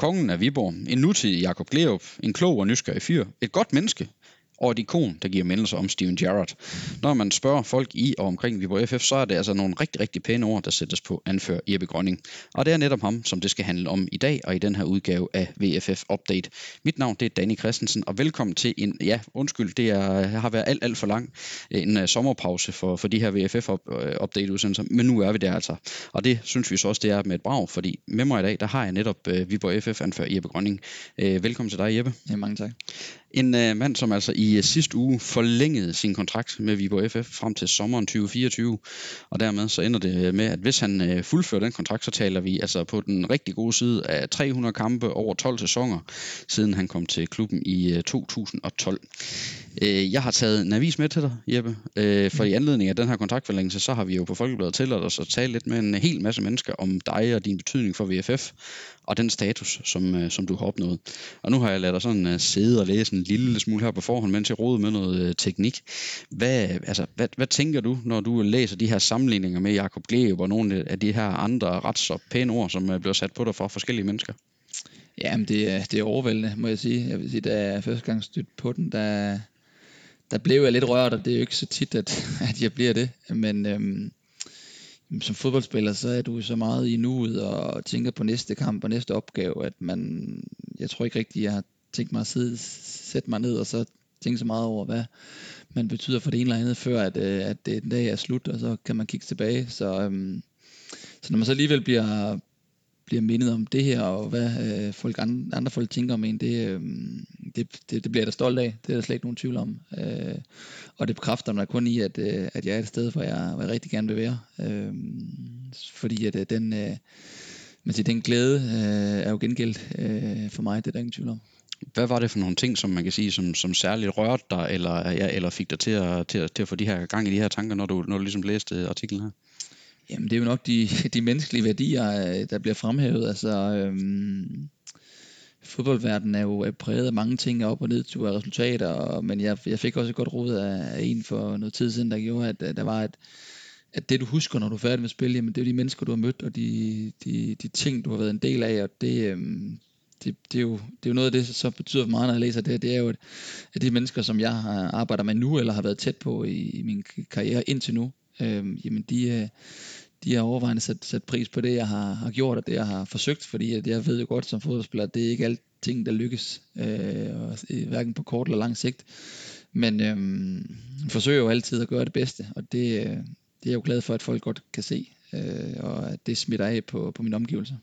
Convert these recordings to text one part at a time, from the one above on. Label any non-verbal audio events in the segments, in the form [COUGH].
kongen af Viborg, en nutidig Jakob Glerup, en klog og nysgerrig fyr, et godt menneske, og et ikon, der giver mindelser om Steven Gerrard. Når man spørger folk i og omkring Viborg FF, så er det altså nogle rigtig, rigtig pæne ord, der sættes på anfører Jeppe Grønning. Og det er netop ham, som det skal handle om i dag og i den her udgave af VFF Update. Mit navn det er Danny Christensen, og velkommen til en, ja, undskyld, det er, har været alt, alt for lang, en uh, sommerpause for, for de her VFF øh, Update udsendelser, men nu er vi der altså. Og det synes vi så også, det er med et brag, fordi med mig i dag, der har jeg netop uh, Viborg FF anfører Jeppe Grønning. Uh, velkommen til dig, Jeppe. Ja, mange tak. En øh, mand, som altså i øh, sidste uge forlængede sin kontrakt med Viborg FF frem til sommeren 2024, og dermed så ender det øh, med, at hvis han øh, fuldfører den kontrakt, så taler vi altså på den rigtig gode side af 300 kampe over 12 sæsoner, siden han kom til klubben i øh, 2012. Øh, jeg har taget en avis med til dig, Jeppe, øh, for i anledning af den her kontraktforlængelse, så har vi jo på Folkebladet tilladt os at tale lidt med en hel masse mennesker om dig og din betydning for VFF, og den status, som, øh, som du har opnået. Og nu har jeg ladet dig sådan øh, sidde og læse en lille smule her på forhånd, mens jeg rode med noget øh, teknik. Hvad, altså, hvad, hvad tænker du, når du læser de her sammenligninger med Jakob Gleb og nogle af de her andre ret så pæne ord, som øh, bliver sat på dig fra forskellige mennesker? Jamen, det, er, det er overvældende, må jeg sige. Jeg vil sige, da jeg første gang stødte på den, der, der blev jeg lidt rørt, og det er jo ikke så tit, at, [LAUGHS] at jeg bliver det. Men øhm, som fodboldspiller, så er du så meget i nuet og tænker på næste kamp og næste opgave, at man, jeg tror ikke rigtigt, jeg har tænkt mig at sidde, sætte mig ned og så tænke så meget over, hvad man betyder for det ene eller andet, før at, øh, at det en dag er slut, og så kan man kigge tilbage. Så, øhm, så når man så alligevel bliver, bliver mindet om det her, og hvad øh, folk andre, andre folk tænker om en, det, øh, det, det, det bliver jeg da stolt af. Det er der slet ikke nogen tvivl om. Øh, og det bekræfter mig kun i, at, øh, at jeg er et sted, hvor jeg, hvor jeg rigtig gerne vil være. Øh, fordi at øh, den, øh, man siger, den glæde øh, er jo gengældt øh, for mig, det er der ingen tvivl om. Hvad var det for nogle ting, som man kan sige, som, som særligt rørte dig, eller, ja, eller fik dig til at, til, at, til at få de her gang i de her tanker, når du, når du ligesom læste artiklen her? Jamen, det er jo nok de, [LAUGHS] de menneskelige værdier, øh, der bliver fremhævet. Altså, øhm, fodboldverdenen er jo præget af mange ting, op og ned til resultater, og, men jeg, jeg fik også et godt råd af, en for noget tid siden, der gjorde, at, at der var et, at det du husker, når du er færdig med at spille, jamen det er de mennesker, du har mødt, og de, de, de ting, du har været en del af, og det, øhm, det, det, er jo, det er jo noget af det, som betyder for mig, når jeg læser det, det er jo, at, at de mennesker, som jeg har arbejder med nu, eller har været tæt på i, i min karriere indtil nu, øh, jamen de, øh, de har overvejende sat, sat pris på det, jeg har, har gjort, og det, jeg har forsøgt, fordi at jeg ved jo godt som fodboldspiller, at det er ikke alt ting, der lykkes, øh, og, hverken på kort eller lang sigt. Men øh, forsøger jo altid at gøre det bedste, og det, øh, det er jeg jo glad for, at folk godt kan se, øh, og at det smitter af på, på mine omgivelser.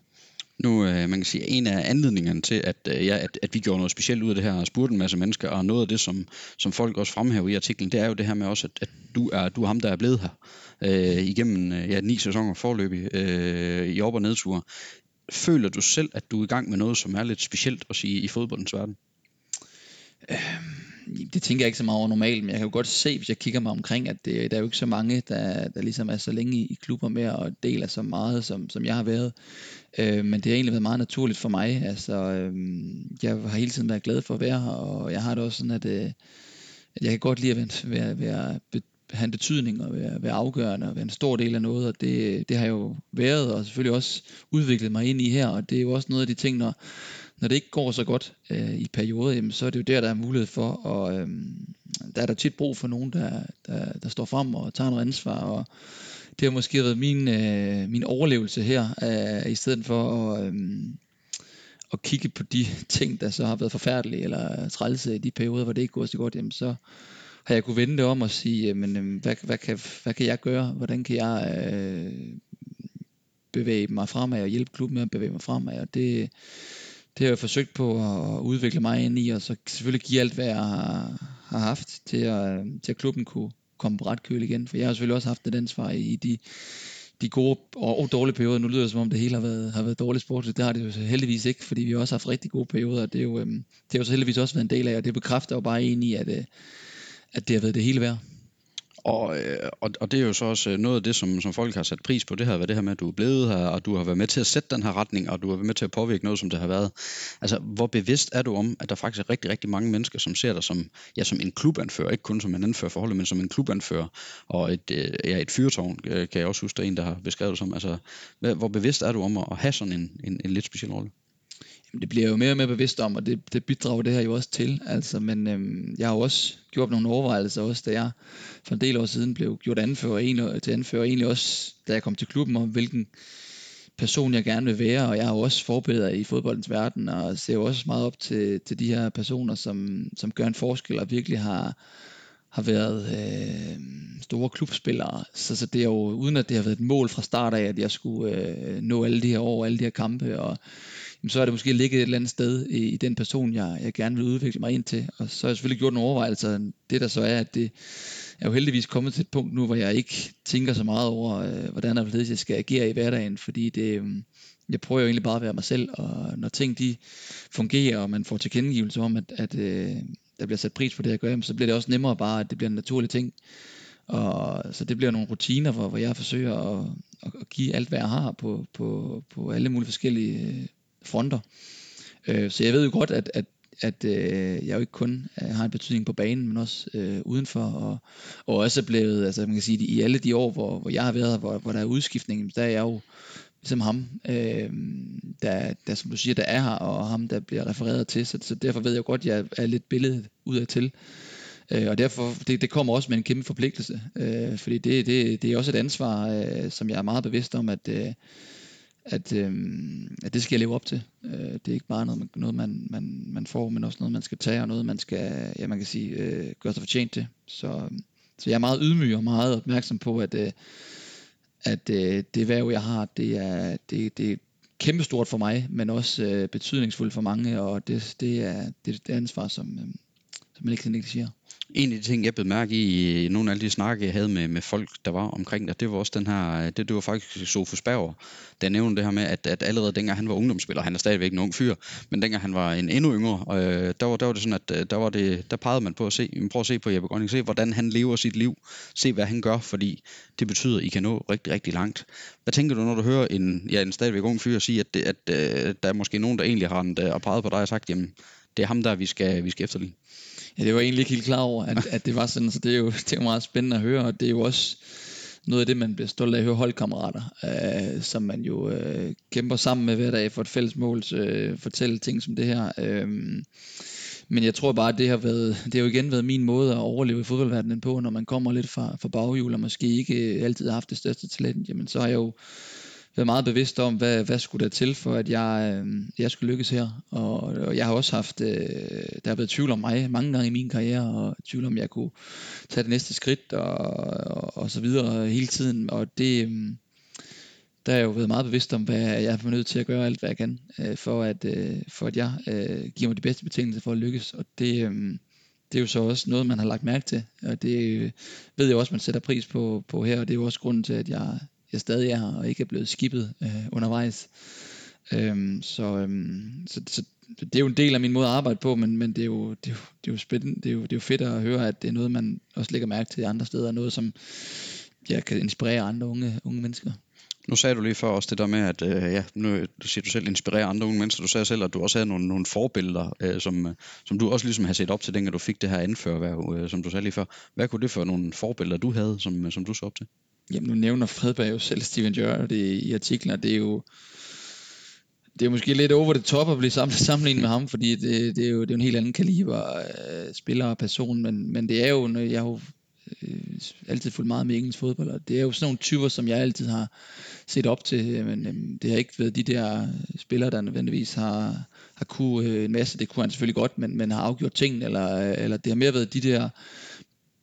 Nu, øh, man kan sige, en af anledningerne til, at, øh, ja, at, at vi gjorde noget specielt ud af det her og spurgte en masse mennesker, og noget af det, som, som folk også fremhæver i artiklen, det er jo det her med også, at, at du, er, du er ham, der er blevet her øh, igennem øh, ja, ni sæsoner forløbig øh, i op- og nedture. Føler du selv, at du er i gang med noget, som er lidt specielt at sige i fodboldens verden? Øh, det tænker jeg ikke så meget over normalt, men jeg kan jo godt se, hvis jeg kigger mig omkring, at det, der er jo ikke så mange, der, der ligesom er så længe i, klubber med og deler så meget, som, som jeg har været. Øh, men det har egentlig været meget naturligt for mig. Altså, øh, jeg har hele tiden været glad for at være her, og jeg har det også sådan, at, øh, at jeg kan godt lide at være, være, være have en betydning og være, være afgørende og være en stor del af noget, og det, det har jeg jo været, og selvfølgelig også udviklet mig ind i her, og det er jo også noget af de ting, når, når det ikke går så godt øh, i perioder, jamen, så er det jo der, der er mulighed for, og øh, der er der tit brug for nogen, der, der, der står frem og tager noget ansvar, og det har måske været min, øh, min overlevelse her, øh, i stedet for at, øh, at kigge på de [LAUGHS] ting, der så har været forfærdelige eller trælse i de perioder, hvor det ikke går så godt, jamen så har jeg kunne vende det om og sige, jamen, øhm, hvad, hvad, kan, hvad kan jeg gøre? Hvordan kan jeg øh, bevæge mig fremad og hjælpe klubben med at bevæge mig fremad? Og det, det har jeg forsøgt på at udvikle mig ind i, og så selvfølgelig give alt, hvad jeg har, har haft, til at, til at klubben kunne komme på ret køl igen. For jeg har selvfølgelig også haft et ansvar i de, de gode og, og dårlige perioder. Nu lyder det som om det hele har været, har været dårligt sport. Det har det jo heldigvis ikke, fordi vi har også haft rigtig gode perioder. Det, er jo, øhm, det har jo så heldigvis også været en del af, og det bekræfter jo bare en i, at, øh, at det har været det hele værd. Og, øh, og, og det er jo så også øh, noget af det, som, som folk har sat pris på, det har været det her med, at du er blevet her, og du har været med til at sætte den her retning, og du har været med til at påvirke noget, som det har været. Altså, hvor bevidst er du om, at der faktisk er rigtig, rigtig mange mennesker, som ser dig som, ja, som en klubanfører, ikke kun som en anfører forholdet, men som en klubanfører, og et, øh, ja, et fyrtårn, kan jeg også huske, der er en, der har beskrevet det som. Altså, hvor bevidst er du om at have sådan en, en, en lidt speciel rolle? Det bliver jeg jo mere og mere bevidst om, og det, det bidrager det her jo også til. Altså, men øhm, jeg har jo også gjort nogle overvejelser, også da jeg for en del år siden blev gjort anfører, en, til anfører, egentlig også da jeg kom til klubben, om hvilken person jeg gerne vil være, og jeg har jo også forbilleder i fodboldens verden, og ser jo også meget op til, til de her personer, som, som gør en forskel, og virkelig har, har været øh, store klubspillere. Så, så det er jo, uden at det har været et mål fra start af, at jeg skulle øh, nå alle de her år, alle de her kampe, og jamen, så er det måske ligget et eller andet sted i, i den person, jeg, jeg gerne vil udvikle mig ind til. Og så har jeg selvfølgelig gjort nogle overvejelser. Det der så er, at det er jo heldigvis kommet til et punkt nu, hvor jeg ikke tænker så meget over, øh, hvordan jeg skal agere i hverdagen, fordi det, øh, jeg prøver jo egentlig bare at være mig selv, og når ting de fungerer, og man får tilkendegivelse om, at, at øh, der bliver sat pris på det, jeg gør, så bliver det også nemmere bare, at det bliver en naturlig ting. Og, så det bliver nogle rutiner, hvor, hvor jeg forsøger at, at give alt, hvad jeg har på, på, på alle mulige forskellige øh, fronter. Øh, så jeg ved jo godt, at, at, at øh, jeg jo ikke kun øh, har en betydning på banen, men også øh, udenfor, og, og også er blevet, altså man kan sige, i alle de år, hvor, hvor jeg har været, hvor, hvor der er udskiftning, der er jeg jo ligesom ham, øh, der, der, som du siger, der er her, og ham, der bliver refereret til, så, så derfor ved jeg godt, at jeg er lidt billedet ud af til. Øh, og derfor, det, det kommer også med en kæmpe forpligtelse, øh, fordi det, det, det er også et ansvar, øh, som jeg er meget bevidst om, at, øh, at, øh, at det skal jeg leve op til. Øh, det er ikke bare noget, noget man, man, man får, men også noget, man skal tage, og noget, man skal, ja, man kan sige, øh, gøre sig fortjent til. Så, øhm, så jeg er meget ydmyg og meget opmærksom på, at, øh, at øh, det værv, jeg har, det er, det, det er kæmpestort for mig, men også øh, betydningsfuldt for mange, og det, det, er, det, er det ansvar, som, øh, som man ikke kan negligere. En af de ting, jeg blev mærke i, i nogle af alle de snakke, jeg havde med, med folk, der var omkring det, det var også den her, øh, det, det var faktisk Sofus Bauer, der nævnte det her med, at, at allerede dengang han var ungdomsspiller, han er stadigvæk en ung fyr, men dengang han var en endnu yngre, øh, der, var, der var det sådan, at øh, der, var det, der pegede man på at se, prøv at se på Jeppe Grønning, se hvordan han lever sit liv, se hvad han gør, fordi det betyder, at I kan nå rigtig, rigtig langt. Hvad tænker du, når du hører en, ja, en stadigvæk ung fyr sige, at, det, at, at øh, der er måske nogen, der egentlig har en, og peget på dig og sagt, jamen, det er ham der, vi skal, vi skal efterligne? Ja, det var egentlig ikke helt klar over, at, at det var sådan, så det er jo det er meget spændende at høre, og det er jo også noget af det, man bliver stolt af at høre holdkammerater, øh, som man jo øh, kæmper sammen med hver dag for et fælles mål, øh, fortælle ting som det her. Øh, men jeg tror bare, at det har, været, det har jo igen været min måde at overleve i fodboldverdenen på, når man kommer lidt fra, fra baghjul, og måske ikke øh, altid har haft det største talent, jamen så har jeg jo været meget bevidst om, hvad, hvad skulle der til for, at jeg, øh, jeg skulle lykkes her. Og, og jeg har også haft, øh, der har været tvivl om mig mange gange i min karriere, og tvivl om, jeg kunne tage det næste skridt, og, og, og så videre hele tiden. Og det, øh, der har jeg jo været meget bevidst om, hvad jeg er nødt til at gøre alt, hvad jeg kan, øh, for, at, øh, for at jeg øh, giver mig de bedste betingelser for at lykkes. Og det, øh, det er jo så også noget, man har lagt mærke til, og det øh, ved jeg også, man sætter pris på, på her, og det er jo også grunden til, at jeg, jeg stadig er her, og ikke er blevet skibet øh, undervejs. Øhm, så, øhm, så, så det er jo en del af min måde at arbejde på, men, men det, er jo, det, er jo, det, er jo spændende, det, er jo, det er jo fedt at høre, at det er noget, man også lægger mærke til andre steder, noget som ja, kan inspirere andre unge, unge mennesker. Nu sagde du lige før også det der med, at øh, ja, nu du siger du selv inspirerer andre unge mennesker. Du sagde selv, at du også havde nogle, nogle forbilleder, øh, som, øh, som du også ligesom har set op til, dengang du fik det her anførerværv, øh, som du sagde lige før. Hvad kunne det for nogle forbilleder, du havde, som, øh, som du så op til? Jamen, nu nævner Fredberg jo selv Steven Gerrard i, i artiklen, og det er jo det er måske lidt over det top at blive sammenlignet med ham, fordi det, det, er jo, det er jo en helt anden kaliber øh, spiller og person, men, men det er jo, jeg har jo øh, altid fulgt meget med engelsk fodbold, og det er jo sådan nogle typer, som jeg altid har set op til, øh, men øh, det har ikke været de der spillere, der nødvendigvis har, har kunne øh, en masse, det kunne han selvfølgelig godt, men, men har afgjort ting, eller, øh, eller det har mere været de der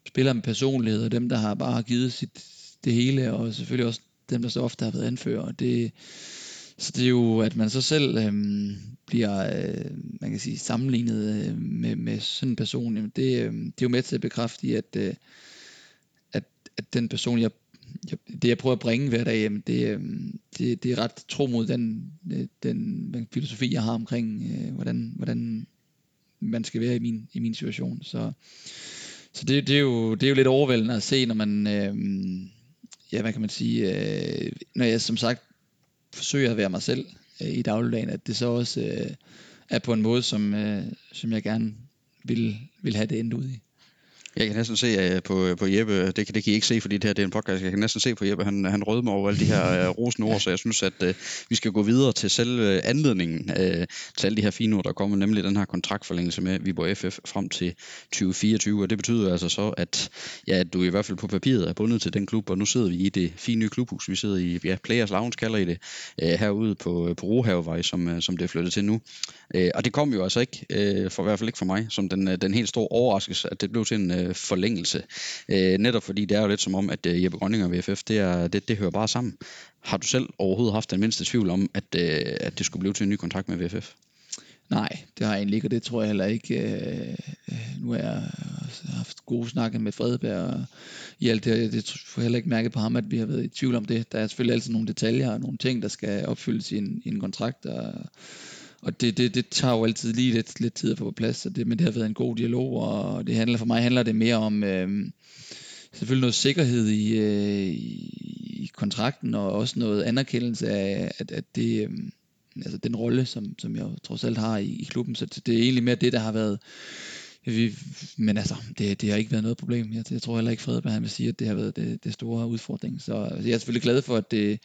spillere med personlighed, og dem, der har bare givet sit, det hele, og selvfølgelig også dem, der så ofte har været anfører. Det, så det er jo, at man så selv øhm, bliver, øh, man kan sige, sammenlignet øh, med, med sådan en person, jamen det, øh, det er jo med til at bekræfte at, øh, at, at den person, jeg, jeg, det jeg prøver at bringe hver dag, jamen det, øh, det, det er ret tro mod den, øh, den, den filosofi, jeg har omkring, øh, hvordan, hvordan man skal være i min, i min situation. Så, så det, det, er jo, det er jo lidt overvældende at se, når man, øh, ja, hvad kan man sige, øh, når jeg som sagt forsøger at være mig selv øh, i dagligdagen, at det så også øh, er på en måde, som, øh, som jeg gerne vil, vil have det endt ud i. Jeg kan næsten se uh, på, på Jeppe, øh, det kan, det kan I ikke se, fordi det her det er en podcast, jeg kan næsten se på Jeppe, han, han rødmer over alle de her uh, rosende ord, så jeg synes, at uh, vi skal gå videre til selve anledningen uh, til alle de her fine ord, der kommer, nemlig den her kontraktforlængelse med Viborg FF frem til 2024, og det betyder altså så, at ja, du i hvert fald på papiret er bundet til den klub, og nu sidder vi i det fine nye klubhus, vi sidder i, ja, Players Lounge kalder I det, uh, herude på, på Rohavevej, som, uh, som det er flyttet til nu. Uh, og det kom jo altså ikke, uh, for i hvert fald ikke for mig, som den, den helt store overraskelse, at det blev til en uh, Øh, forlængelse. Øh, netop fordi det er jo lidt som om, at øh, Jeppe Grønning og VFF, det, er, det, det hører bare sammen. Har du selv overhovedet haft den mindste tvivl om, at, øh, at det skulle blive til en ny kontrakt med VFF? Nej, det har jeg egentlig ikke, og det tror jeg heller ikke. Øh, øh nu har jeg haft gode snakke med Fredberg, og i alt det, det får heller ikke mærket på ham, at vi har været i tvivl om det. Der er selvfølgelig altid nogle detaljer og nogle ting, der skal opfyldes i en, i en kontrakt, og og det, det, det tager jo altid lige lidt, lidt tid at få på plads, så det, men det har været en god dialog, og det handler for mig handler det mere om øh, selvfølgelig noget sikkerhed i, øh, i kontrakten, og også noget anerkendelse af, at, at det, øh, altså den rolle, som, som jeg trods alt har i, i klubben, så det er egentlig mere det, der har været vi, men altså, det, det har ikke været noget problem. Jeg, jeg tror heller ikke, Fredberg han vil sige, at det har været det, det store udfordring. Så jeg er selvfølgelig glad for, at det,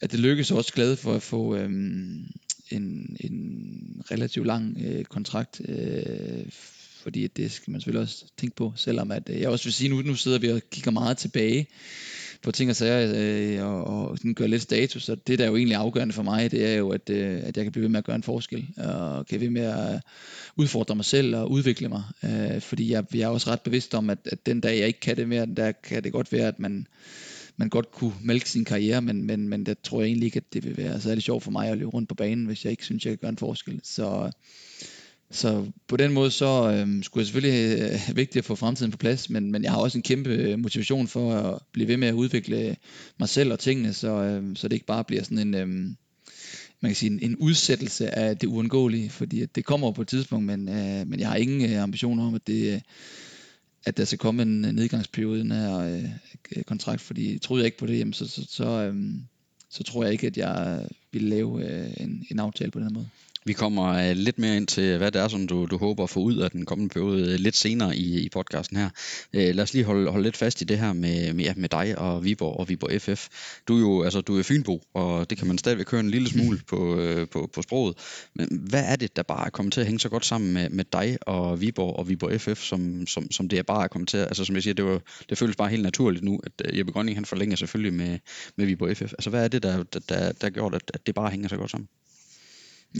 at det lykkes, og også glad for at få, øhm, en, en relativt lang øh, kontrakt, øh, fordi det skal man selvfølgelig også tænke på, selvom at, øh, jeg også vil sige, nu, nu sidder vi og kigger meget tilbage på ting og sager, øh, og, og gør lidt status, og det der er jo egentlig afgørende for mig, det er jo, at, øh, at jeg kan blive ved med at gøre en forskel, og kan blive ved med at udfordre mig selv og udvikle mig, øh, fordi jeg, jeg er også ret bevidst om, at, at den dag jeg ikke kan det mere, der kan det godt være, at man man godt kunne mælke sin karriere, men, men, men der tror jeg egentlig ikke, at det vil være særlig sjovt for mig at løbe rundt på banen, hvis jeg ikke synes, jeg kan gøre en forskel. Så, så på den måde, så øhm, skulle jeg selvfølgelig have vigtigt at få fremtiden på plads, men, men jeg har også en kæmpe øh, motivation for at blive ved med at udvikle mig selv og tingene, så, øhm, så det ikke bare bliver sådan en... øhm, man kan sige, en, en udsættelse af det uundgåelige, fordi det kommer på et tidspunkt, men, øh, men jeg har ingen øh, ambitioner om, at det, at der skal komme en nedgangsperiode i den her øh, øh, kontrakt, fordi troede jeg ikke på det, jamen så, så, så, øh, så tror jeg ikke, at jeg ville lave øh, en, en aftale på den her måde. Vi kommer øh, lidt mere ind til, hvad det er, som du, du håber at få ud af den kommende periode øh, lidt senere i, i podcasten her. Øh, lad os lige holde, holde lidt fast i det her med, med, med dig og Viborg og Viborg FF. Du er jo altså, du er Fynbo, og det kan man stadigvæk høre en lille smule på, øh, på, på sproget. Men hvad er det, der bare er kommet til at hænge så godt sammen med, med dig og Viborg og Viborg FF, som, som, som det er bare er kommet til? Altså som jeg siger, det, var, det føles bare helt naturligt nu, at øh, Jeppe Grønning han forlænger selvfølgelig med, med Viborg FF. Altså hvad er det, der, der, der, der gjort, at, at det bare hænger så godt sammen?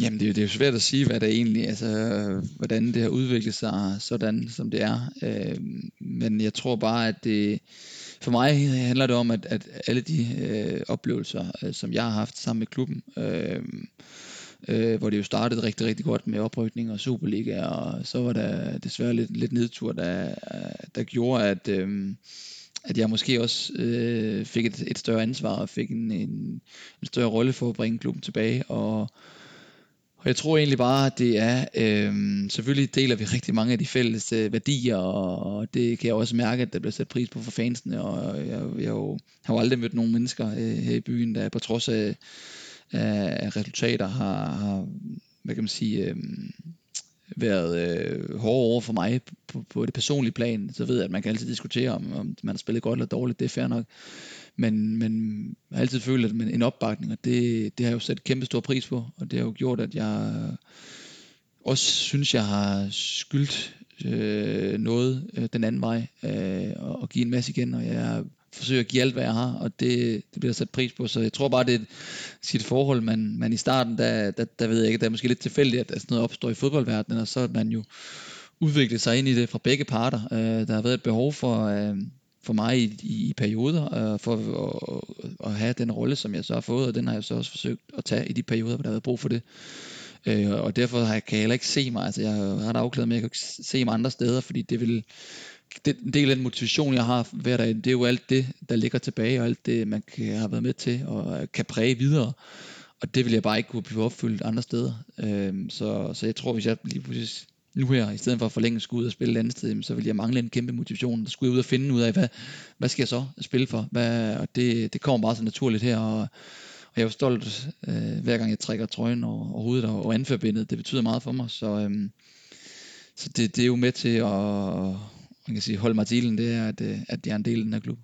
Jamen det, det er jo svært at sige, hvad det egentlig, altså hvordan det har udviklet sig sådan, som det er. Øh, men jeg tror bare, at det, for mig handler det om, at, at alle de øh, oplevelser, øh, som jeg har haft sammen med klubben, øh, øh, hvor det jo startede rigtig, rigtig godt med oprykning og Superliga, og så var der desværre lidt, lidt nedtur, der, der gjorde, at, øh, at jeg måske også øh, fik et, et større ansvar og fik en, en, en større rolle for at bringe klubben tilbage, og og jeg tror egentlig bare, at det er, øh, selvfølgelig deler vi rigtig mange af de fælles øh, værdier, og det kan jeg også mærke, at der bliver sat pris på for fansene, og jeg, jeg, jeg har jo aldrig mødt nogen mennesker øh, her i byen, der på trods af, af resultater har, har hvad kan man sige, øh, været øh, hårde over for mig på, på det personlige plan, så ved jeg, at man kan altid diskutere, om, om man har spillet godt eller dårligt, det er fair nok. Men, men jeg har altid følt, at en opbakning, og det, det har jeg jo sat kæmpe stor pris på, og det har jo gjort, at jeg også synes, jeg har skyldt øh, noget øh, den anden vej, øh, og, og give en masse igen, og jeg forsøger at give alt, hvad jeg har, og det, det bliver sat pris på, så jeg tror bare, det er et, sit forhold, man, man i starten, der, der, der ved jeg ikke, der er måske lidt tilfældigt, at sådan noget opstår i fodboldverdenen, og så er man jo udviklet sig ind i det fra begge parter. Øh, der har været et behov for, øh, for mig i, i, i perioder, øh, for at, at have den rolle, som jeg så har fået, og den har jeg så også forsøgt at tage i de perioder, hvor der har været brug for det. Øh, og derfor har jeg, kan jeg heller ikke se mig, altså jeg har afklaret med, at jeg kan ikke se mig andre steder, fordi det vil, det, en del af den motivation, jeg har hver dag, det er jo alt det, der ligger tilbage, og alt det, man kan har været med til, og øh, kan præge videre. Og det vil jeg bare ikke kunne blive opfyldt andre steder. Øh, så, så jeg tror, hvis jeg lige pludselig nu her, i stedet for at forlænge skulle ud og spille et andet sted, så vil jeg mangle en kæmpe motivation. Der skulle jeg ud og finde ud af, hvad, hvad skal jeg så spille for? Hvad, og det, det kommer bare så naturligt her, og, og jeg er jo stolt, øh, hver gang jeg trækker trøjen over, over hovedet og, og anførbindet. Det betyder meget for mig, så, øh, så det, det er jo med til at, man kan sige, holde mig til det er, at, øh, at jeg er en del af den her klub.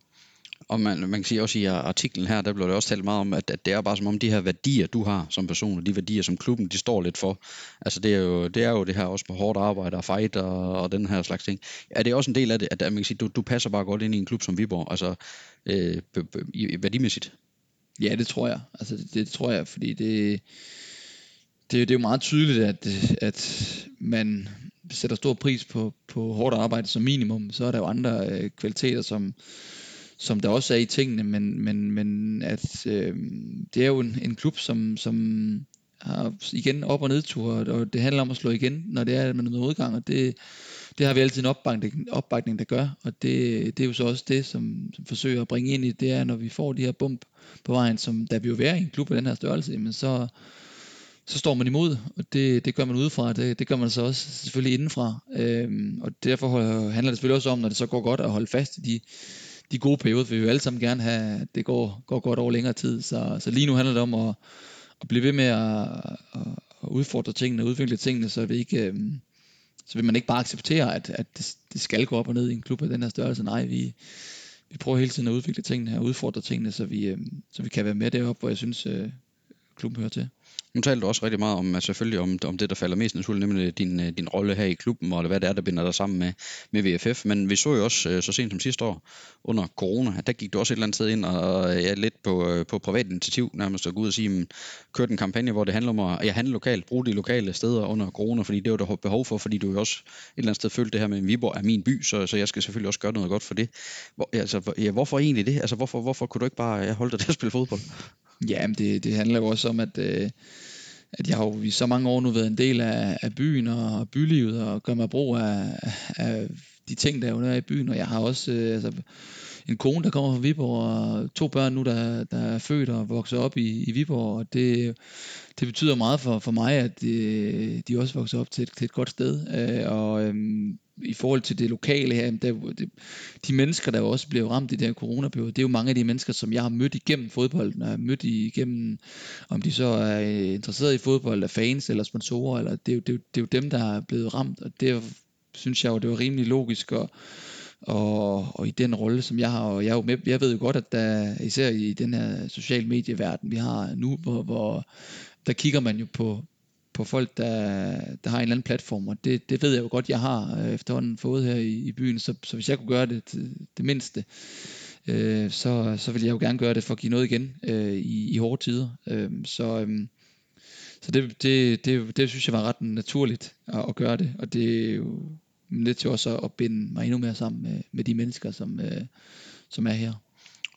Og man, man kan sige også i artiklen her, der blev det også talt meget om, at, at det er bare som om de her værdier, du har som person, og de værdier, som klubben de står lidt for. Altså det er jo det, er jo det her også på hårdt arbejde og fight og, og den her slags ting. Er det også en del af det, at, at man kan sige, du, du passer bare godt ind i en klub som Viborg, altså øh, værdimæssigt? Ja, det tror jeg. Altså det, det tror jeg, fordi det, det, det er jo meget tydeligt, at, at man sætter stor pris på, på hårdt arbejde som minimum, så er der jo andre øh, kvaliteter, som, som der også er i tingene, men, men, men at øh, det er jo en, en klub, som, som har igen op- og nedtur, og det handler om at slå igen, når det er, at man er med udgang, og det, det har vi altid en opbakning, opbakning der gør, og det, det er jo så også det, som, som forsøger at bringe ind i, det er, når vi får de her bump på vejen, som der vil jo være i en klub af den her størrelse, men så, så står man imod, og det, det gør man udefra, det, det gør man så også selvfølgelig indenfra, øhm, og derfor handler det selvfølgelig også om, når det så går godt, at holde fast i de, de gode perioder, for vi vil alle sammen gerne have, at det går, går godt over længere tid, så, så lige nu handler det om at, at blive ved med at, at, udfordre tingene, udvikle tingene, så vi ikke... Øhm, så vil man ikke bare acceptere, at, at det, det skal gå op og ned i en klub af den her størrelse. Nej, vi, vi prøver hele tiden at udvikle tingene her, udfordre tingene, så vi, øh, så vi kan være med deroppe, hvor jeg synes, øh, klubben hører til. Nu talte du også rigtig meget om, at selvfølgelig om, om det, der falder mest naturligt, nemlig din, øh, din rolle her i klubben, og hvad det er, der binder dig sammen med, med VFF. Men vi så jo også øh, så sent som sidste år, under corona, at der gik du også et eller andet sted ind, og ja, lidt på, øh, på privat initiativ, nærmest at gå ud og sige, kørte en kampagne, hvor det handler om at ja, handle lokalt, bruge de lokale steder under corona, fordi det var der behov for, fordi du jo også et eller andet sted følte det her med, at Viborg er min by, så, så jeg skal selvfølgelig også gøre noget godt for det. Hvor, altså, ja, hvorfor egentlig det? Altså, hvorfor, hvorfor kunne du ikke bare ja, holde dig til at spille fodbold? Ja, men det, det handler jo også om, at, øh, at jeg har jo i så mange år nu været en del af, af byen og bylivet, og gør mig brug af, af de ting, der er jo der i byen, og jeg har også øh, altså, en kone, der kommer fra Viborg, og to børn nu, der, der er født og vokset op i, i Viborg, og det, det betyder meget for, for mig, at de, de også vokser op til et, til et godt sted, øh, og øhm, i forhold til det lokale her, der, det, de mennesker, der også blev ramt i det her coronaperiode, det er jo mange af de mennesker, som jeg har mødt igennem fodbolden, og har mødt igennem, om de så er øh, interesseret i fodbold, er fans eller sponsorer, eller det, er jo, det, er jo, det er jo dem, der er blevet ramt, og det synes jeg jo, det var rimelig logisk, og, og, og i den rolle, som jeg har, og jeg, er jo med, jeg ved jo godt, at der, især i den her social medieverden, vi har nu, hvor, hvor der kigger man jo på, på folk, der, der har en eller anden platform, og det, det ved jeg jo godt, jeg har øh, efterhånden fået her i, i byen, så, så hvis jeg kunne gøre det det mindste, øh, så, så vil jeg jo gerne gøre det for at give noget igen øh, i, i hårde tider. Øh, så øh, så det, det, det, det synes jeg var ret naturligt at, at gøre det, og det er jo lidt til også at binde mig endnu mere sammen med, med de mennesker, som, øh, som er her.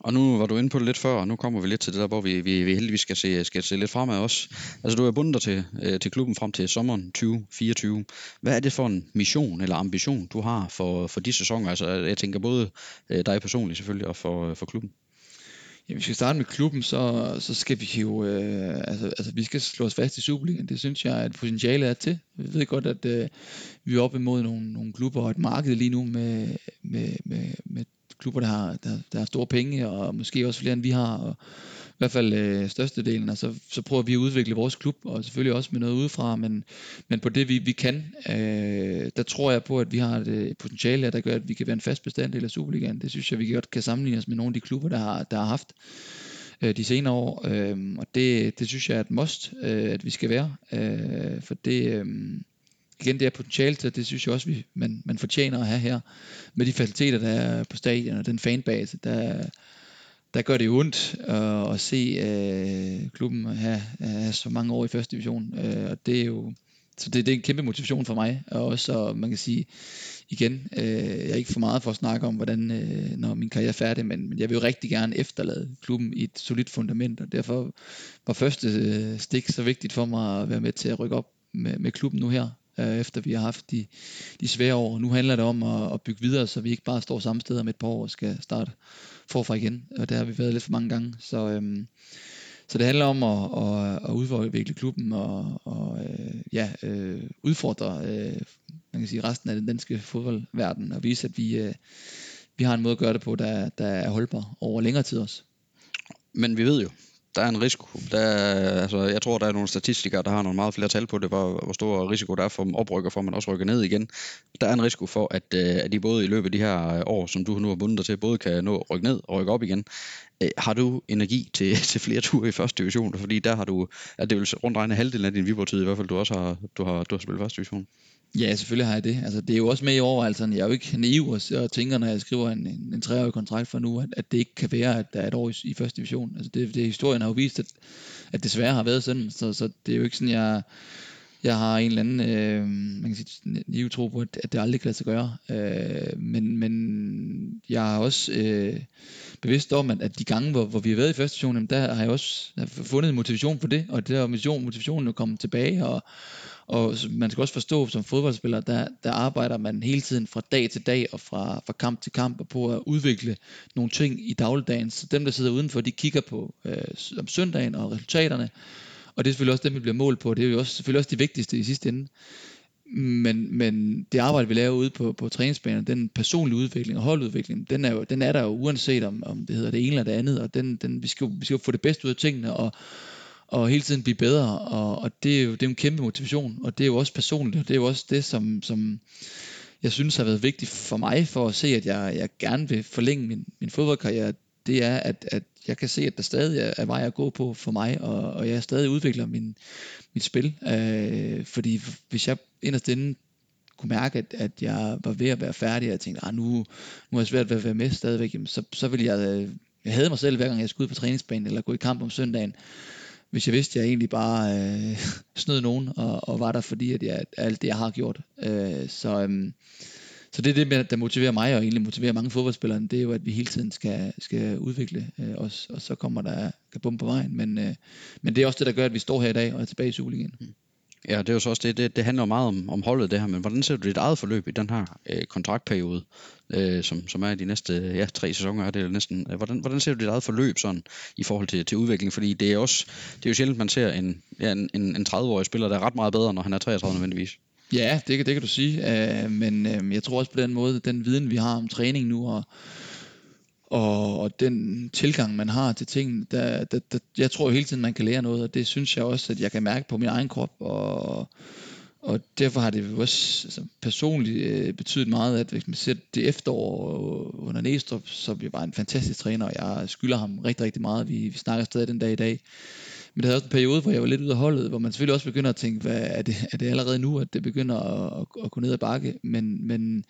Og nu var du inde på det lidt før, og nu kommer vi lidt til det der, hvor vi, vi, vi heldigvis skal se, skal se lidt fremad også. Altså du er bundet dig til, øh, til klubben frem til sommeren 2024. Hvad er det for en mission eller ambition, du har for, for de sæsoner? Altså jeg tænker både øh, dig personligt selvfølgelig, og for, for klubben. Ja, hvis vi skal starte med klubben, så, så skal vi jo, øh, altså, altså vi skal slå os fast i Superligaen. Det synes jeg, at potentialet er til. Vi ved godt, at øh, vi er op imod nogle, nogle klubber og et marked lige nu med, med, med, med klubber, der har, der, der har store penge, og måske også flere end vi har, og hvert fald øh, størstedelen, og så, så prøver vi at udvikle vores klub, og selvfølgelig også med noget udefra, men, men på det vi, vi kan, øh, der tror jeg på, at vi har et, øh, et potentiale, der gør, at vi kan være en fast bestanddel af Superligaen. Det synes jeg, vi godt kan sammenligne os med nogle af de klubber, der har, der har haft øh, de senere år, øh, og det, det synes jeg er et must, øh, at vi skal være, øh, for det... Øh, igen, det er potentiale til, det synes jeg også, vi, man, man fortjener at have her, med de faciliteter, der er på stadion, og den fanbase, der, der gør det ondt øh, at se øh, klubben have, have så mange år i første division, øh, og det er jo, så det, det er en kæmpe motivation for mig, og også, og man kan sige, igen, øh, jeg er ikke for meget for at snakke om, hvordan, øh, når min karriere er færdig, men, men jeg vil jo rigtig gerne efterlade klubben i et solidt fundament, og derfor var første øh, stik så vigtigt for mig at være med til at rykke op med, med klubben nu her, øh, efter vi har haft de, de svære år. Nu handler det om at, at bygge videre, så vi ikke bare står samme sted om et par år og skal starte forfra igen. Og det har vi været lidt for mange gange. Så, øhm, så det handler om at, at, at udvikle klubben og, og øh, ja, øh, udfordre øh, man kan sige, resten af den danske fodboldverden og vise, at vi, øh, vi har en måde at gøre det på, der, der er holdbar over længere tid også. Men vi ved jo, der er en risiko. Der er, altså, jeg tror, der er nogle statistikere, der har nogle meget flere tal på det, hvor, hvor stor risiko der er for oprykker, for man også rykker ned igen. Der er en risiko for, at, øh, at de både i løbet af de her år, som du nu har bundet dig til, både kan nå at rykke ned og rykke op igen. Øh, har du energi til, [LAUGHS] til flere ture i første division? Fordi der har du, at det vil rundt regne halvdelen af din Viborg-tid i hvert fald, du også har, du har, du har spillet første division. Ja, selvfølgelig har jeg det. Altså, det er jo også med i overvejelserne. Jeg er jo ikke naiv og, og tænker, når jeg skriver en, en, en treårig kontrakt for nu, at, at det ikke kan være, at der er et år i, i første division. Altså, det, det, historien har jo vist, at, at desværre har været sådan. Så, så det er jo ikke sådan, jeg, jeg har en eller anden øh, man kan sige, naiv tro på, at, at det aldrig kan lade sig gøre. Øh, men, men jeg er også øh, bevidst om, at, at de gange, hvor, hvor vi har været i første division, der har jeg også fundet motivation for det, og det der motivation, motivationen er kommet tilbage, og og man skal også forstå, som fodboldspiller, der, der arbejder man hele tiden fra dag til dag og fra, fra kamp til kamp og på at udvikle nogle ting i dagligdagen. Så dem, der sidder udenfor, de kigger på øh, om søndagen og resultaterne. Og det er selvfølgelig også dem, vi bliver målt på. Det er jo også, selvfølgelig også de vigtigste i sidste ende. Men, men det arbejde, vi laver ude på, på træningsbanen, den personlige udvikling og holdudvikling, den er, jo, den er der jo uanset om, om det hedder det ene eller det andet, og den, den, vi, skal, vi skal jo få det bedste ud af tingene, og, og hele tiden blive bedre, og, og det, er jo, det er jo en kæmpe motivation, og det er jo også personligt, og det er jo også det, som, som jeg synes har været vigtigt for mig, for at se, at jeg, jeg gerne vil forlænge min, min fodboldkarriere, det er, at, at jeg kan se, at der stadig er, er vej at gå på for mig, og, og jeg stadig udvikler min, mit spil, øh, fordi hvis jeg inderst inde kunne mærke, at, at jeg var ved at være færdig, og jeg tænkte, ah, nu, nu er jeg svært ved at være med stadigvæk, jamen, så, så ville jeg, øh, jeg havde mig selv, hver gang jeg skulle ud på træningsbanen, eller gå i kamp om søndagen, hvis jeg vidste, at jeg egentlig bare øh, [LAUGHS] snød nogen, og, og var der fordi, at jeg, alt det, jeg har gjort. Øh, så, øh, så det er det, der motiverer mig, og egentlig motiverer mange fodboldspillere, det er jo, at vi hele tiden skal, skal udvikle øh, os, og så kommer der kabum på vejen. Men, øh, men det er også det, der gør, at vi står her i dag og er tilbage i Superligaen. Mm. Ja, det er jo så også det, det, det handler meget om, om holdet det her, men hvordan ser du dit eget forløb i den her øh, kontraktperiode, øh, som, som er i de næste ja, tre sæsoner, er det næsten. Øh, hvordan, hvordan ser du dit eget forløb sådan i forhold til, til udvikling? Fordi det er, også, det er jo sjældent, man ser en, ja, en, en 30-årig spiller, der er ret meget bedre, når han er 33 nødvendigvis. Ja, det, det kan du sige, øh, men øh, jeg tror også på den måde, den viden vi har om træning nu, og og, og den tilgang, man har til ting, der, der, der, jeg tror hele tiden, man kan lære noget, og det synes jeg også, at jeg kan mærke på min egen krop, og, og derfor har det også altså, personligt øh, betydet meget, at hvis man ser det efterår øh, under Næstrup, så bliver bare en fantastisk træner, og jeg skylder ham rigtig, rigtig meget. Vi, vi snakker stadig den dag i dag. Men det havde også en periode, hvor jeg var lidt ude af holdet, hvor man selvfølgelig også begynder at tænke, hvad, er, det, er det allerede nu, at det begynder at, at, at gå ned ad bakke? Men, men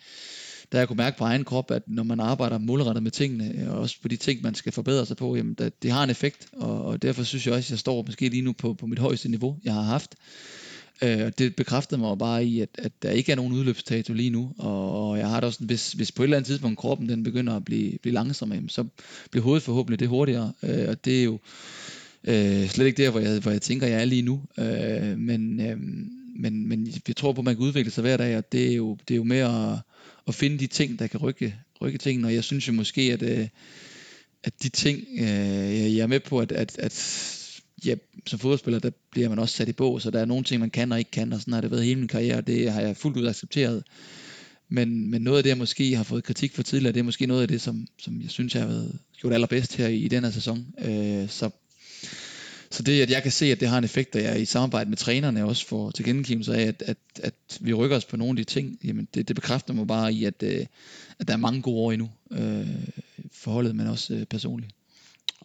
der jeg kunne mærke på egen krop, at når man arbejder målrettet med tingene, øh, og også på de ting, man skal forbedre sig på, jamen, det har en effekt, og, og derfor synes jeg også, at jeg står måske lige nu på, på mit højeste niveau, jeg har haft. Øh, og det bekræftede mig bare i, at, at der ikke er nogen udløbsdato lige nu, og, og jeg har det også, hvis, hvis på et eller andet tidspunkt kroppen den begynder at blive, blive langsommere, så bliver hovedet forhåbentlig det hurtigere, øh, og det er jo øh, slet ikke der, hvor jeg, hvor jeg tænker, jeg er lige nu, øh, men, øh, men, men jeg tror på, at man kan udvikle sig hver dag, og det er jo, det er jo med at at finde de ting, der kan rykke, rykke tingene. Og jeg synes jo måske, at, øh, at de ting, øh, jeg er med på, at, at, at ja, som fodboldspiller, der bliver man også sat i bog, så der er nogle ting, man kan og ikke kan, og sådan har det været hele min karriere, og det har jeg fuldt ud accepteret. Men, men noget af det, jeg måske har fået kritik for tidligere, det er måske noget af det, som, som jeg synes, jeg har været gjort allerbedst her i, i den her sæson. Øh, så så det, at jeg kan se, at det har en effekt, og jeg i samarbejde med trænerne også får til gengivelse af, at, at, at vi rykker os på nogle af de ting, jamen det, det bekræfter mig bare i, at, øh, at der er mange gode år endnu, øh, forholdet, men også øh, personligt.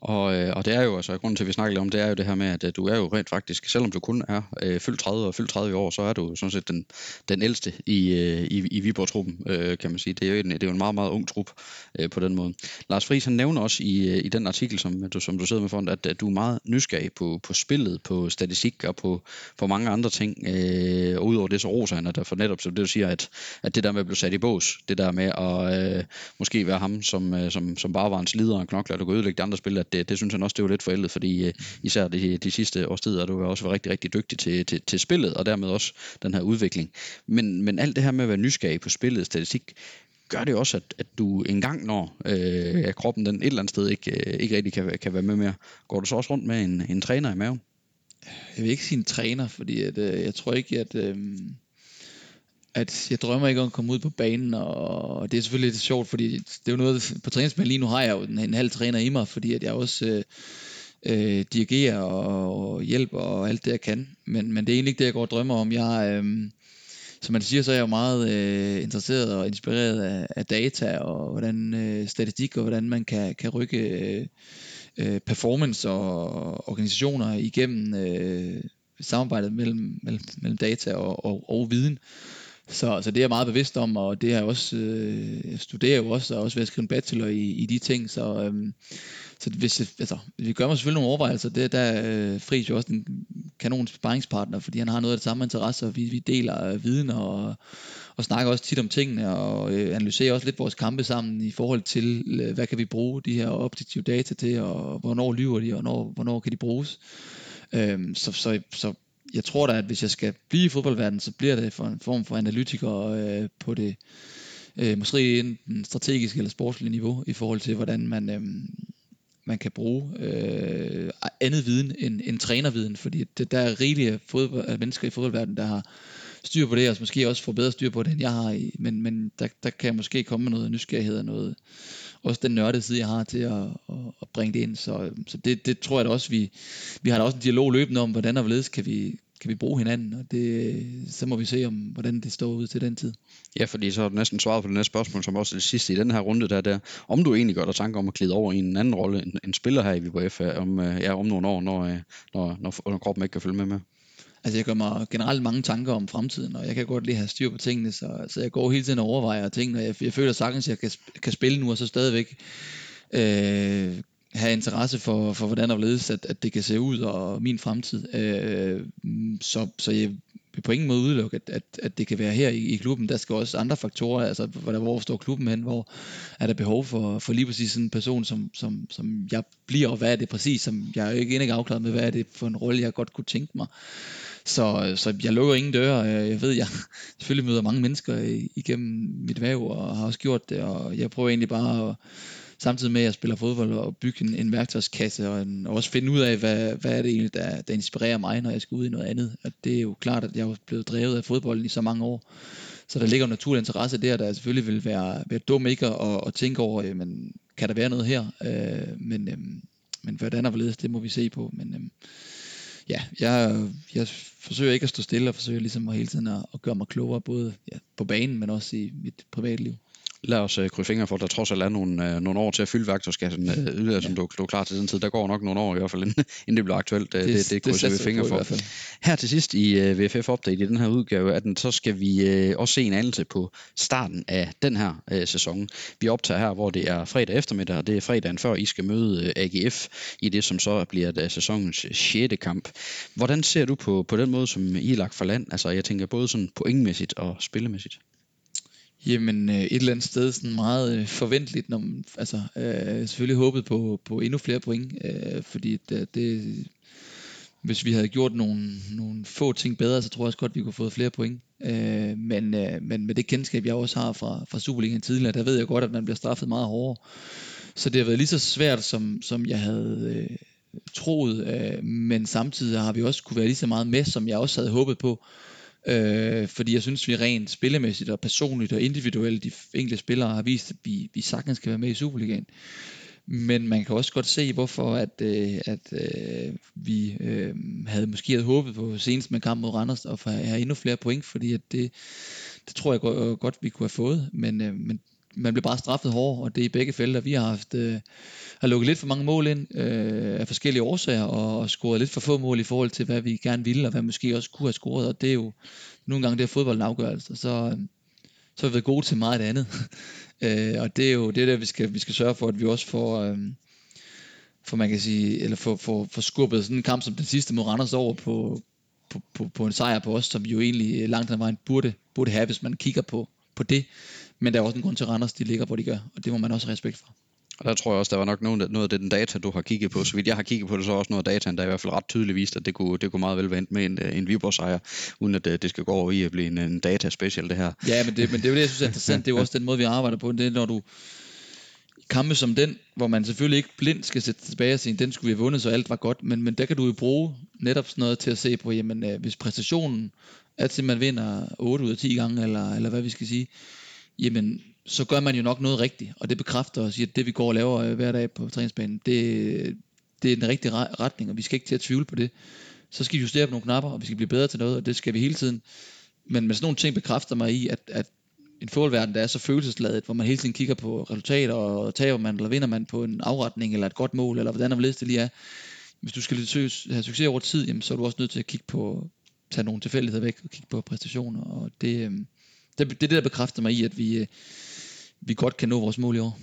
Og, øh, og det er jo, altså grunden til, at vi snakker lidt om, det er jo det her med, at øh, du er jo rent faktisk, selvom du kun er øh, fyldt 30 og fyldt 30 år, så er du sådan set den, den ældste i, øh, i, i Viborg-truppen, øh, kan man sige. Det er, jo en, det er jo en meget, meget ung trup øh, på den måde. Lars Friis, han nævner også i, øh, i den artikel, som du, som du sidder med foran, at, at du er meget nysgerrig på, på spillet, på statistik og på, på mange andre ting. Øh, og udover det, så roser han, at der for netop, så det du siger, at, at det der med at blive sat i bås, det der med at øh, måske være ham, som, øh, som, som bare var en slider og en knokler, der kunne ødelægge de andre spil, at det, øh, det synes han også, det var lidt forældet, fordi øh, især de, de sidste års tid, har du også været rigtig, rigtig dygtig til, til, til spillet, og dermed også den her udvikling. Men, men alt det her med at være nysgerrig på spillet, statistik, gør det også, at, at du en gang når øh, at kroppen den et eller andet sted ikke, øh, ikke rigtig kan, kan være med mere, går du så også rundt med en, en træner i maven? Jeg vil ikke sige en træner, fordi at, øh, jeg tror ikke, at... Øh at jeg drømmer ikke om at komme ud på banen, og det er selvfølgelig lidt sjovt, fordi det er jo noget, på træningsbanen lige nu har jeg jo en, en halv træner i mig, fordi at jeg også øh, øh, dirigerer og, og og alt det, jeg kan. Men, men det er egentlig ikke det, jeg går og drømmer om. Jeg, øh, som man siger, så er jeg jo meget øh, interesseret og inspireret af, af data og hvordan øh, statistik og hvordan man kan, kan rykke øh, øh performance og organisationer igennem øh, samarbejdet mellem, mellem, mellem data og, og, og viden. Så, så det er jeg meget bevidst om, og det er jeg også, øh, jeg studerer jo også, og også ved at skrive en bachelor i, i de ting, så, øh, så hvis, altså, vi gør mig selvfølgelig nogle overvejelser, det, der er øh, Friis jo også en kanon sparringspartner, fordi han har noget af det samme interesse, og vi, vi deler øh, viden og, og snakker også tit om tingene, og øh, analyserer også lidt vores kampe sammen i forhold til, øh, hvad kan vi bruge de her objektive data til, og hvornår lyver de, og hvornår, hvornår kan de bruges. Øh, så, så, så jeg tror da, at hvis jeg skal blive i fodboldverdenen, så bliver det for en form for analytiker øh, på det øh, måske enten strategiske eller sportslige niveau, i forhold til, hvordan man, øh, man kan bruge øh, andet viden end, end trænerviden, fordi det, der er rigelige fodbold, mennesker i fodboldverdenen, der har styr på det, og måske også får bedre styr på det, end jeg har, men, men der, der kan jeg måske komme med noget nysgerrighed og noget, også den nørdede side, jeg har til at, at, at bringe det ind. Så, så det, det tror jeg da også, vi, vi har da også en dialog løbende om, hvordan og hvorledes kan vi, kan vi bruge hinanden, og det, så må vi se, om hvordan det står ud til den tid. Ja, fordi så har du næsten svaret på det næste spørgsmål, som også er det sidste i den her runde, der, der om du egentlig gør dig tanker om at glide over i en anden rolle, en, en spiller her i Viborg F, om, øh, ja, om nogle år, når, øh, når, når, når kroppen ikke kan følge med med. Altså jeg gør mig generelt mange tanker om fremtiden, og jeg kan godt lige have styr på tingene, så, så jeg går hele tiden og overvejer tingene, og jeg, jeg føler sagtens, at jeg kan, kan spille nu, og så stadigvæk øh, have interesse for, for hvordan og hvorledes, at, at det kan se ud, og min fremtid. Øh, så, så jeg vil på ingen måde udelukke, at, at, at det kan være her i, i klubben. Der skal også andre faktorer, altså hvor, hvor står klubben hen, hvor er der behov for, for lige præcis sådan en person, som, som, som jeg bliver, og hvad er det præcis, som jeg er jo ikke endelig afklaret med, hvad er det for en rolle, jeg godt kunne tænke mig. Så, så jeg lukker ingen døre. Jeg ved, jeg [LAUGHS] selvfølgelig møder mange mennesker igennem mit væv, og har også gjort det, og jeg prøver egentlig bare at samtidig med at jeg spiller fodbold og bygge en, en værktøjskasse og, en, og også finde ud af, hvad, hvad er det egentlig, der, der inspirerer mig, når jeg skal ud i noget andet. Og det er jo klart, at jeg er blevet drevet af fodbolden i så mange år. Så der ligger en naturlig interesse der, der selvfølgelig vil være, være dum ikke at, at tænke over, øh, men kan der være noget her? Øh, men, øh, men hvordan og hvorledes, det må vi se på. Men øh, ja, jeg, jeg forsøger ikke at stå stille og forsøger ligesom hele tiden at, at gøre mig klogere, både ja, på banen, men også i mit privatliv lad os øh, krydse fingre for, at der trods alt er nogle, øh, nogle år til at fylde værktøjskassen øh, yderligere, ja. som du, du er klar til den tid. Der går nok nogle år i hvert fald, inden, inden det bliver aktuelt. Det, det, det krydser vi fingre for. Her til sidst i øh, VFF Update i den her udgave, at den, så skal vi øh, også se en anelse på starten af den her øh, sæson. Vi optager her, hvor det er fredag eftermiddag, og det er fredagen før I skal møde øh, AGF i det, som så bliver det, sæsonens 6. kamp. Hvordan ser du på, på den måde, som I er lagt for land? Altså jeg tænker både sådan pointmæssigt og spillemæssigt. Jamen øh, et eller andet sted sådan meget øh, forventeligt, når man, altså øh, selvfølgelig håbet på, på endnu flere point, øh, fordi det, øh, det, hvis vi havde gjort nogle, nogle få ting bedre, så tror jeg også godt, vi kunne have fået flere point. Øh, men, øh, men med det kendskab, jeg også har fra, fra Superligaen tidligere, der ved jeg godt, at man bliver straffet meget hårdere. Så det har været lige så svært, som, som jeg havde øh, troet, øh, men samtidig har vi også kunne være lige så meget med, som jeg også havde håbet på. Øh, Øh, fordi jeg synes, vi rent spillemæssigt og personligt og individuelt, de enkelte spillere har vist, at vi, vi sagtens kan være med i Superligaen. Men man kan også godt se, hvorfor at, øh, at øh, vi øh, havde måske havde håbet på senest med kamp mod Randers at få have endnu flere point, fordi at det, det tror jeg godt, godt, vi kunne have fået. Men, øh, men man bliver bare straffet hårdt, og det er i begge felter. Vi har haft øh, har lukket lidt for mange mål ind øh, af forskellige årsager, og, og scoret lidt for få mål i forhold til, hvad vi gerne ville, og hvad måske også kunne have scoret, og det er jo nogle gange det er fodbold en afgørelse, så, øh, så har vi været gode til meget andet. [LAUGHS] øh, og det er jo det er der, vi skal, vi skal sørge for, at vi også får, øh, for man kan sige, eller få, få, for skubbet sådan en kamp som den sidste mod Randers over på, på, på, på en sejr på os, som jo egentlig langt ad vejen burde, burde have, hvis man kigger på, på det. Men der er også en grund til, at Randers de ligger, hvor de gør, og det må man også have respekt for. Og der tror jeg også, der var nok noget, noget af det, den data, du har kigget på. Så vidt jeg har kigget på det, så er også noget af dataen, der i hvert fald ret tydeligt vist, at det kunne, det kunne meget vel vente med en, en Viborg-sejr, uden at det, det skal gå over i at blive en, en data-special, det her. Ja, men det, men det er jo det, jeg synes er interessant. Det er jo også den måde, vi arbejder på. Det er, når du kampe som den, hvor man selvfølgelig ikke blindt skal sætte tilbage og sige, den skulle vi have vundet, så alt var godt, men, men der kan du jo bruge netop sådan noget til at se på, jamen øh, hvis præstationen er til, man vinder 8 ud af 10 gange, eller, eller hvad vi skal sige, jamen så gør man jo nok noget rigtigt, og det bekræfter os i, at det vi går og laver øh, hver dag på træningsbanen, det, det er den rigtige retning, og vi skal ikke til at tvivle på det. Så skal vi justere på nogle knapper, og vi skal blive bedre til noget, og det skal vi hele tiden. Men, men sådan nogle ting bekræfter mig i, at, at en fodboldverden, der er så følelsesladet, hvor man hele tiden kigger på resultater, og taber man, eller vinder man på en afretning, eller et godt mål, eller hvordan det lige er. Hvis du skal have succes over tid, jamen, så er du også nødt til at kigge på, tage nogle tilfældigheder væk, og kigge på præstationer, og det, øhm, det, det er det, der bekræfter mig i, at vi, øh, vi godt kan nå vores mål i år.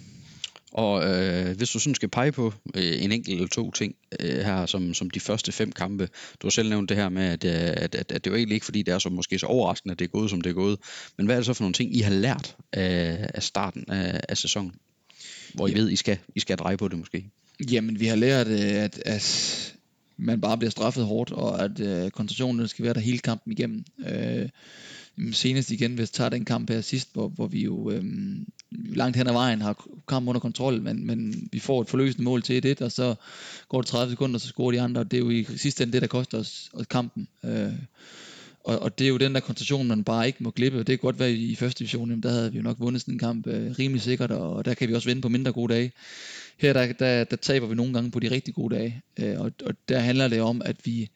Og øh, hvis du sådan skal pege på øh, en enkelt eller to ting øh, her, som, som de første fem kampe, du har selv nævnt det her med, at, øh, at, at, at det jo egentlig ikke, fordi det er så måske så overraskende, at det er gået, som det er gået. Men hvad er det så for nogle ting, I har lært af, af starten af, af sæsonen? Hvor I ja. ved, I skal, I skal dreje på det måske. Jamen, vi har lært, øh, at, at man bare bliver straffet hårdt, og at øh, koncentrationen skal være der hele kampen igennem. Øh, senest igen, hvis jeg tager den kamp her sidst, hvor, hvor vi jo øhm, langt hen ad vejen har kampen under kontrol, men, men vi får et forløsende mål til 1 og så går det 30 sekunder, og så scorer de andre, og det er jo i sidste ende det, der koster os, os kampen. Øh, og, og det er jo den der koncentration, man bare ikke må glippe. Det kan godt være i første division, jamen, der havde vi jo nok vundet sådan en kamp øh, rimelig sikkert, og der kan vi også vinde på mindre gode dage. Her der, der, der taber vi nogle gange på de rigtig gode dage, øh, og, og der handler det om, at vi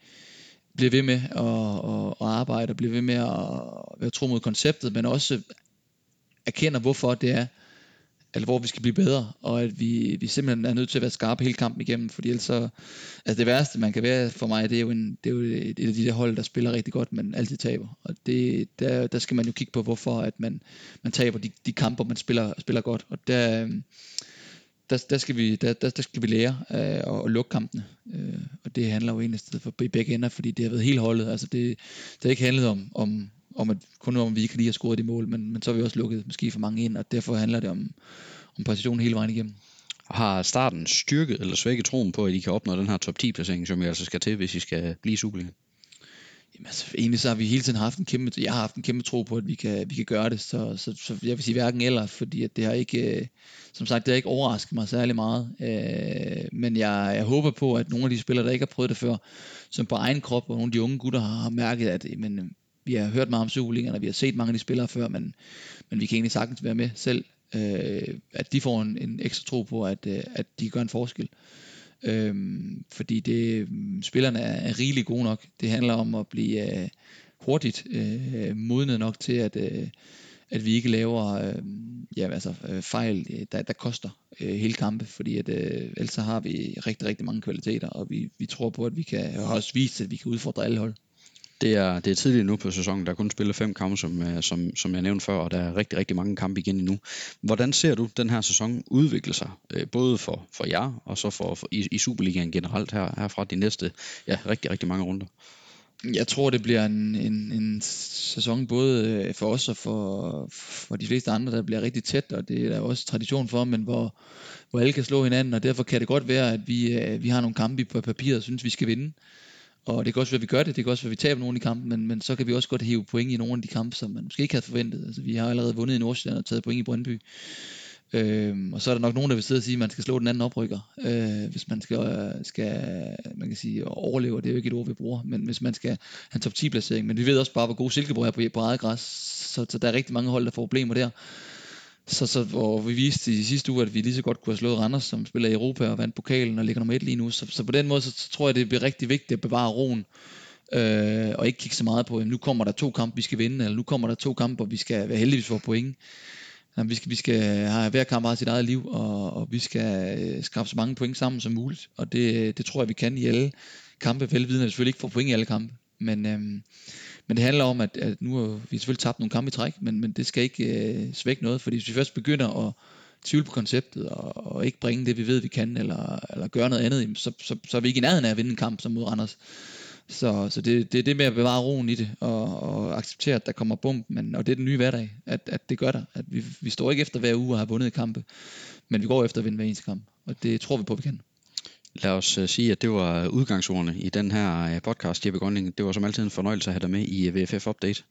bliver ved med at, at, at arbejde, og bliver ved med at være tro mod konceptet, men også erkender, hvorfor det er, eller hvor vi skal blive bedre, og at vi, vi simpelthen er nødt til at være skarpe hele kampen igennem, fordi ellers så, altså det værste man kan være for mig, det er jo, en, det er jo et, et af de der hold, der spiller rigtig godt, men altid taber, og det, der, der skal man jo kigge på, hvorfor at man, man taber de, de kamper, man spiller, spiller godt, og der, der, der, skal, vi, der, der, der skal vi lære øh, at lukke kampene. Øh, det handler jo egentlig for begge ender, fordi det har været helt holdet. Altså det, det har ikke handlet om, om, om at, kun om, at vi ikke lige har scoret de mål, men, men så har vi også lukket måske for mange ind, og derfor handler det om, om præcision hele vejen igennem. Har starten styrket eller svækket troen på, at I kan opnå den her top 10 placering, som I altså skal til, hvis I skal blive Superliga? Jamen altså, egentlig så har vi hele tiden haft en kæmpe, jeg har haft en kæmpe tro på, at vi kan, vi kan gøre det, så, så, så jeg vil sige hverken eller, fordi at det har ikke, øh, som sagt, det har ikke overrasket mig særlig meget, øh, men jeg, jeg håber på, at nogle af de spillere, der ikke har prøvet det før, som på egen krop, og nogle af de unge gutter har, har mærket, at men, vi har hørt meget om Superligaen, og vi har set mange af de spillere før, men, men vi kan egentlig sagtens være med selv, øh, at de får en, en ekstra tro på, at, øh, at de gør en forskel. Øhm, fordi det, mm, spillerne er, er rigeligt gode nok. Det handler om at blive øh, hurtigt øh, modnet nok til, at, øh, at vi ikke laver øh, ja, altså, øh, fejl, øh, der, der koster øh, hele kampe, fordi at, øh, ellers så har vi rigtig, rigtig mange kvaliteter, og vi, vi tror på, at vi kan og også vise, at vi kan udfordre alle hold. Det er, det er tidligt nu på sæsonen. Der er kun spillet fem kampe, som, øh, som, som jeg nævnte før, og der er rigtig, rigtig mange kampe igen endnu. Hvordan ser du den her sæson udvikle sig, øh, både for, for jer og så for, for i, i Superligaen generelt her, herfra de næste ja, rigtig, rigtig mange runder? Jeg tror, det bliver en, en, en sæson både øh, for os og for, for de fleste andre, der bliver rigtig tæt, og det er der også tradition for, men hvor, hvor alle kan slå hinanden, og derfor kan det godt være, at vi, vi har nogle kampe på papiret, og synes, vi skal vinde. Og det kan også være, at vi gør det, det kan også være, at vi taber nogle af de kampe, men, men så kan vi også godt hive point i nogle af de kampe, som man måske ikke havde forventet. Altså, vi har allerede vundet i Nordsjælland og taget point i Brøndby. Øhm, og så er der nok nogen, der vil sidde og sige, at man skal slå den anden oprykker, øh, hvis man skal, øh, skal man kan sige, overleve, det er jo ikke et ord, vi bruger, men hvis man skal have en top 10 placering. Men vi ved også bare, hvor god Silkeborg er på, på eget græs, så, så der er rigtig mange hold, der får problemer der. Så, så hvor vi viste i sidste uge, at vi lige så godt kunne have slået Randers, som spiller i Europa og vandt pokalen og ligger nummer et lige nu. Så, så på den måde, så, så tror jeg, det bliver rigtig vigtigt at bevare roen. Øh, og ikke kigge så meget på, at nu kommer der to kampe, vi skal vinde, eller nu kommer der to kampe, hvor vi skal være heldige, hvis vi får point. Jamen, vi, skal, vi skal have hver kamp har sit eget liv, og, og vi skal øh, skaffe så mange point sammen som muligt. Og det, det tror jeg, vi kan i alle kampe, velvidende at vi selvfølgelig ikke får point i alle kampe. Men, øh, men det handler om, at, at nu har vi selvfølgelig tabt nogle kampe i træk, men, men det skal ikke øh, svække noget, fordi hvis vi først begynder at tvivle på konceptet, og, og ikke bringe det, vi ved, vi kan, eller, eller gøre noget andet, så, så, så er vi ikke i nærheden af at vinde en kamp som mod Randers. Så, så det, det er det med at bevare roen i det, og, og acceptere, at der kommer bump, men, og det er den nye hverdag, at, at det gør der. At vi, vi står ikke efter hver uge og har vundet kampe, men vi går efter at vinde hver eneste kamp, og det tror vi på, at vi kan. Lad os øh, sige, at det var udgangsordene i den her øh, podcast, Jeppe Grønning. Det var som altid en fornøjelse at have dig med i øh, VFF Update.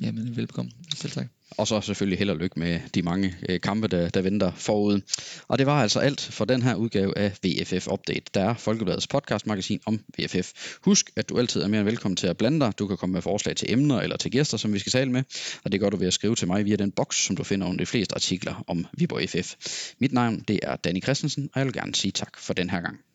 Jamen, velkommen. Selv tak. Og så selvfølgelig held og lykke med de mange øh, kampe, der, der venter forud. Og det var altså alt for den her udgave af VFF Update, der er Folkebladets podcastmagasin om VFF. Husk, at du altid er mere end velkommen til at blande dig. Du kan komme med forslag til emner eller til gæster, som vi skal tale med. Og det gør du ved at skrive til mig via den boks, som du finder under de fleste artikler om Viborg FF. Mit navn det er Danny Christensen, og jeg vil gerne sige tak for den her gang.